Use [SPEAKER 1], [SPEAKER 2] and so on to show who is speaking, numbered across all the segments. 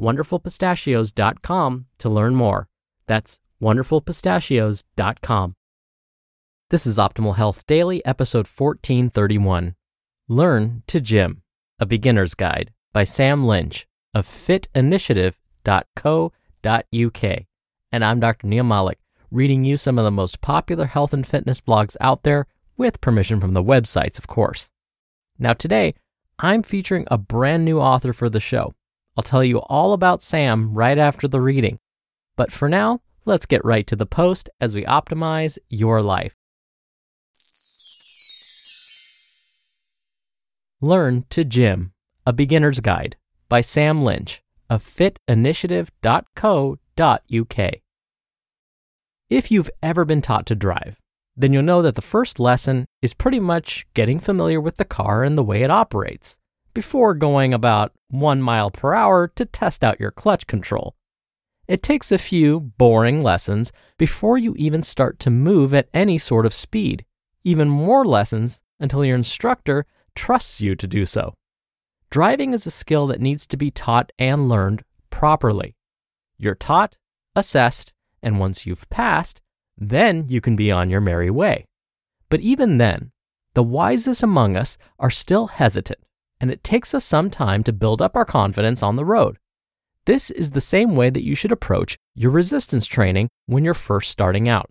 [SPEAKER 1] wonderfulpistachios.com to learn more. That's wonderfulpistachios.com. This is Optimal Health Daily, episode 1431. Learn to Gym, a beginner's guide by Sam Lynch of fitnitiative.co.uk. And I'm Dr. Neal Malik, reading you some of the most popular health and fitness blogs out there with permission from the websites, of course. Now, today, I'm featuring a brand new author for the show. I'll tell you all about Sam right after the reading. But for now, let's get right to the post as we optimize your life. Learn to Gym, a beginner's guide by Sam Lynch of fitnitiative.co.uk. If you've ever been taught to drive, then you'll know that the first lesson is pretty much getting familiar with the car and the way it operates before going about one mile per hour to test out your clutch control. It takes a few boring lessons before you even start to move at any sort of speed, even more lessons until your instructor trusts you to do so. Driving is a skill that needs to be taught and learned properly. You're taught, assessed, and once you've passed, then you can be on your merry way. But even then, the wisest among us are still hesitant, and it takes us some time to build up our confidence on the road. This is the same way that you should approach your resistance training when you're first starting out.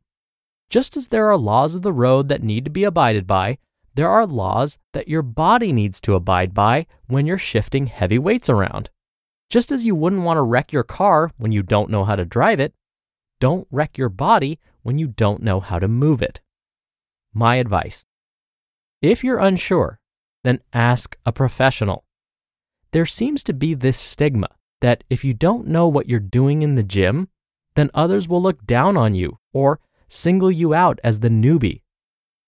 [SPEAKER 1] Just as there are laws of the road that need to be abided by, there are laws that your body needs to abide by when you're shifting heavy weights around. Just as you wouldn't want to wreck your car when you don't know how to drive it, don't wreck your body when you don't know how to move it. My advice if you're unsure, then ask a professional. There seems to be this stigma that if you don't know what you're doing in the gym, then others will look down on you or single you out as the newbie.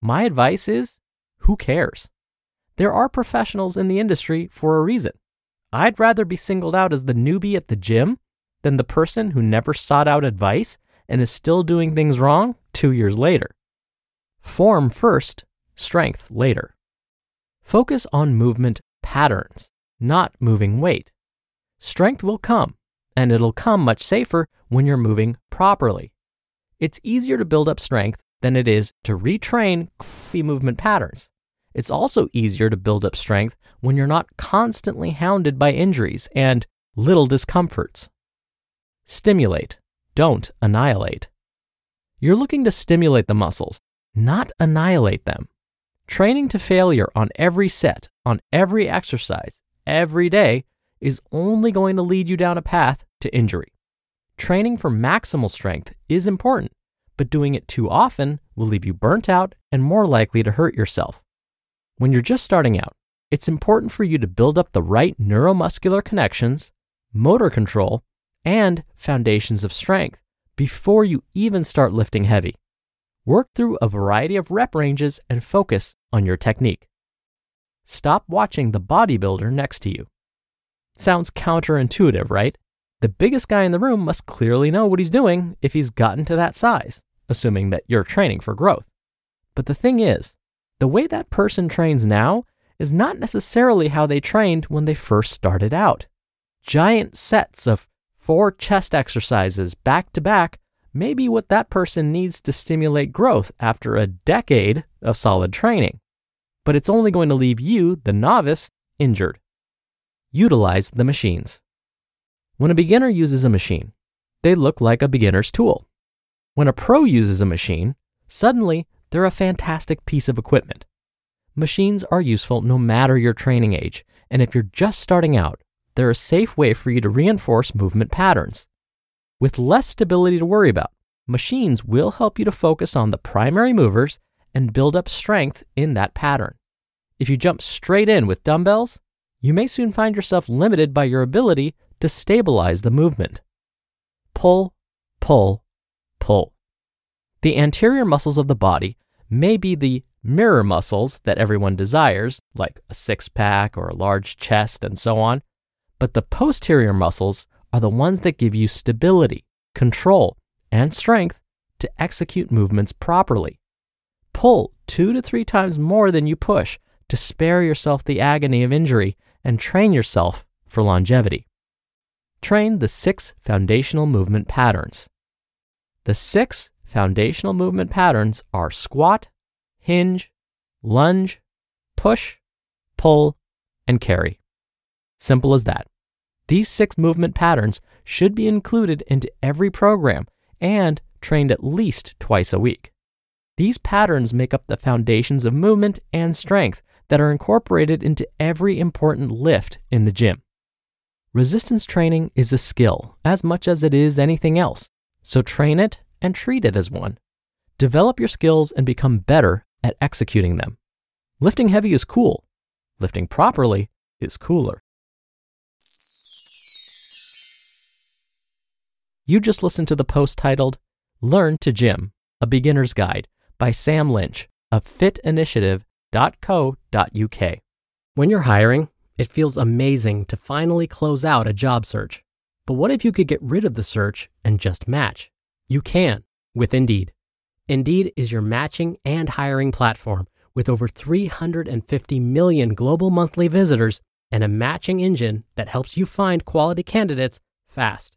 [SPEAKER 1] My advice is who cares? There are professionals in the industry for a reason. I'd rather be singled out as the newbie at the gym than the person who never sought out advice and is still doing things wrong two years later. Form first, strength later. Focus on movement patterns, not moving weight. Strength will come, and it'll come much safer when you're moving properly. It's easier to build up strength than it is to retrain crappy movement patterns. It's also easier to build up strength when you're not constantly hounded by injuries and little discomforts. Stimulate, don't annihilate. You're looking to stimulate the muscles, not annihilate them. Training to failure on every set, on every exercise, every day is only going to lead you down a path to injury. Training for maximal strength is important, but doing it too often will leave you burnt out and more likely to hurt yourself. When you're just starting out, it's important for you to build up the right neuromuscular connections, motor control, and foundations of strength before you even start lifting heavy. Work through a variety of rep ranges and focus on your technique. Stop watching the bodybuilder next to you. Sounds counterintuitive, right? The biggest guy in the room must clearly know what he's doing if he's gotten to that size, assuming that you're training for growth. But the thing is, the way that person trains now is not necessarily how they trained when they first started out. Giant sets of four chest exercises back to back may be what that person needs to stimulate growth after a decade of solid training. But it's only going to leave you, the novice, injured. Utilize the machines. When a beginner uses a machine, they look like a beginner's tool. When a pro uses a machine, suddenly they're a fantastic piece of equipment. Machines are useful no matter your training age, and if you're just starting out, they're a safe way for you to reinforce movement patterns. With less stability to worry about, machines will help you to focus on the primary movers and build up strength in that pattern. If you jump straight in with dumbbells, you may soon find yourself limited by your ability to stabilize the movement. Pull, pull, pull. The anterior muscles of the body may be the mirror muscles that everyone desires, like a six pack or a large chest and so on, but the posterior muscles are the ones that give you stability, control, and strength to execute movements properly. Pull two to three times more than you push to spare yourself the agony of injury and train yourself for longevity. Train the six foundational movement patterns. The six foundational movement patterns are squat, hinge, lunge, push, pull, and carry. Simple as that. These six movement patterns should be included into every program and trained at least twice a week. These patterns make up the foundations of movement and strength that are incorporated into every important lift in the gym. Resistance training is a skill as much as it is anything else, so train it and treat it as one. Develop your skills and become better at executing them. Lifting heavy is cool, lifting properly is cooler. You just listened to the post titled Learn to Gym, a Beginner's Guide by Sam Lynch of fitnitiative.co.uk. When you're hiring, it feels amazing to finally close out a job search. But what if you could get rid of the search and just match? You can with Indeed. Indeed is your matching and hiring platform with over 350 million global monthly visitors and a matching engine that helps you find quality candidates fast.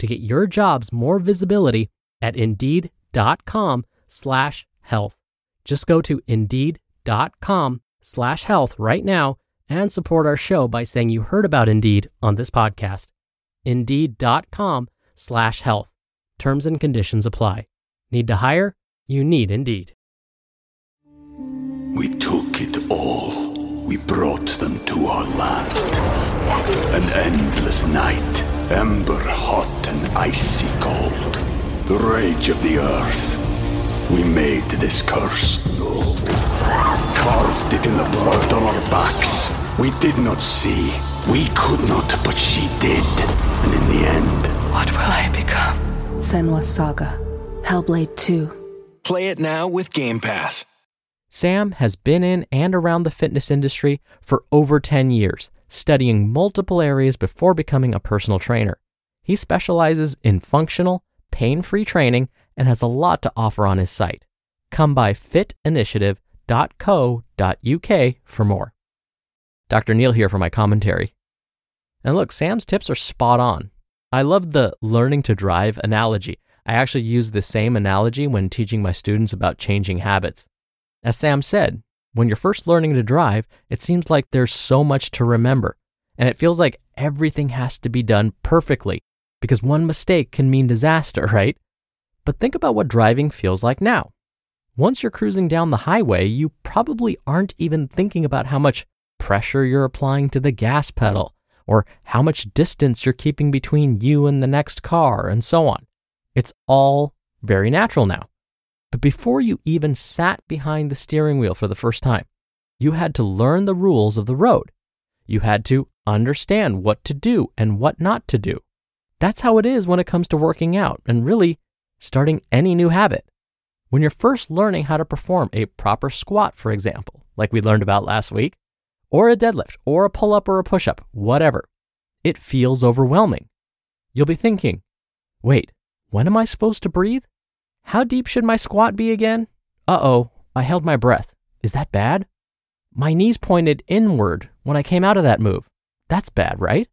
[SPEAKER 1] to get your jobs more visibility at indeed.com slash health. Just go to indeed.com slash health right now and support our show by saying you heard about Indeed on this podcast. Indeed.com slash health. Terms and conditions apply. Need to hire? You need Indeed.
[SPEAKER 2] We took it all. We brought them to our land. An endless night, ember hot and icy cold. The rage of the earth. We made this curse. Carved it in the blood on our backs. We did not see. We could not, but she did. And in the end,
[SPEAKER 3] What will I become?
[SPEAKER 4] Senua's Saga. Hellblade 2.
[SPEAKER 5] Play it now with Game Pass.
[SPEAKER 1] Sam has been in and around the fitness industry for over 10 years, studying multiple areas before becoming a personal trainer. He specializes in functional, pain free training and has a lot to offer on his site. Come by fitnitiative.co.uk for more. Dr. Neal here for my commentary. And look, Sam's tips are spot on. I love the learning to drive analogy. I actually use the same analogy when teaching my students about changing habits. As Sam said, when you're first learning to drive, it seems like there's so much to remember, and it feels like everything has to be done perfectly because one mistake can mean disaster, right? But think about what driving feels like now. Once you're cruising down the highway, you probably aren't even thinking about how much pressure you're applying to the gas pedal or how much distance you're keeping between you and the next car and so on. It's all very natural now. But before you even sat behind the steering wheel for the first time, you had to learn the rules of the road. You had to understand what to do and what not to do. That's how it is when it comes to working out and really starting any new habit. When you're first learning how to perform a proper squat, for example, like we learned about last week, or a deadlift, or a pull up or a push up, whatever, it feels overwhelming. You'll be thinking, wait, when am I supposed to breathe? How deep should my squat be again? Uh oh, I held my breath. Is that bad? My knees pointed inward when I came out of that move. That's bad, right?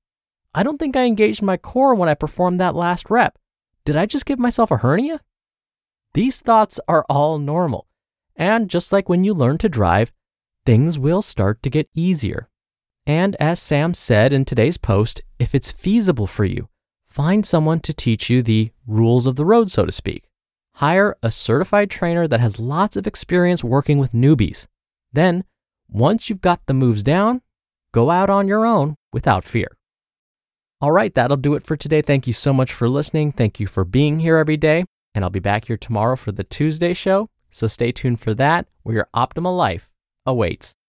[SPEAKER 1] I don't think I engaged my core when I performed that last rep. Did I just give myself a hernia? These thoughts are all normal. And just like when you learn to drive, things will start to get easier. And as Sam said in today's post, if it's feasible for you, find someone to teach you the rules of the road, so to speak. Hire a certified trainer that has lots of experience working with newbies. Then, once you've got the moves down, go out on your own without fear. All right, that'll do it for today. Thank you so much for listening. Thank you for being here every day. And I'll be back here tomorrow for the Tuesday show. So stay tuned for that, where your optimal life awaits.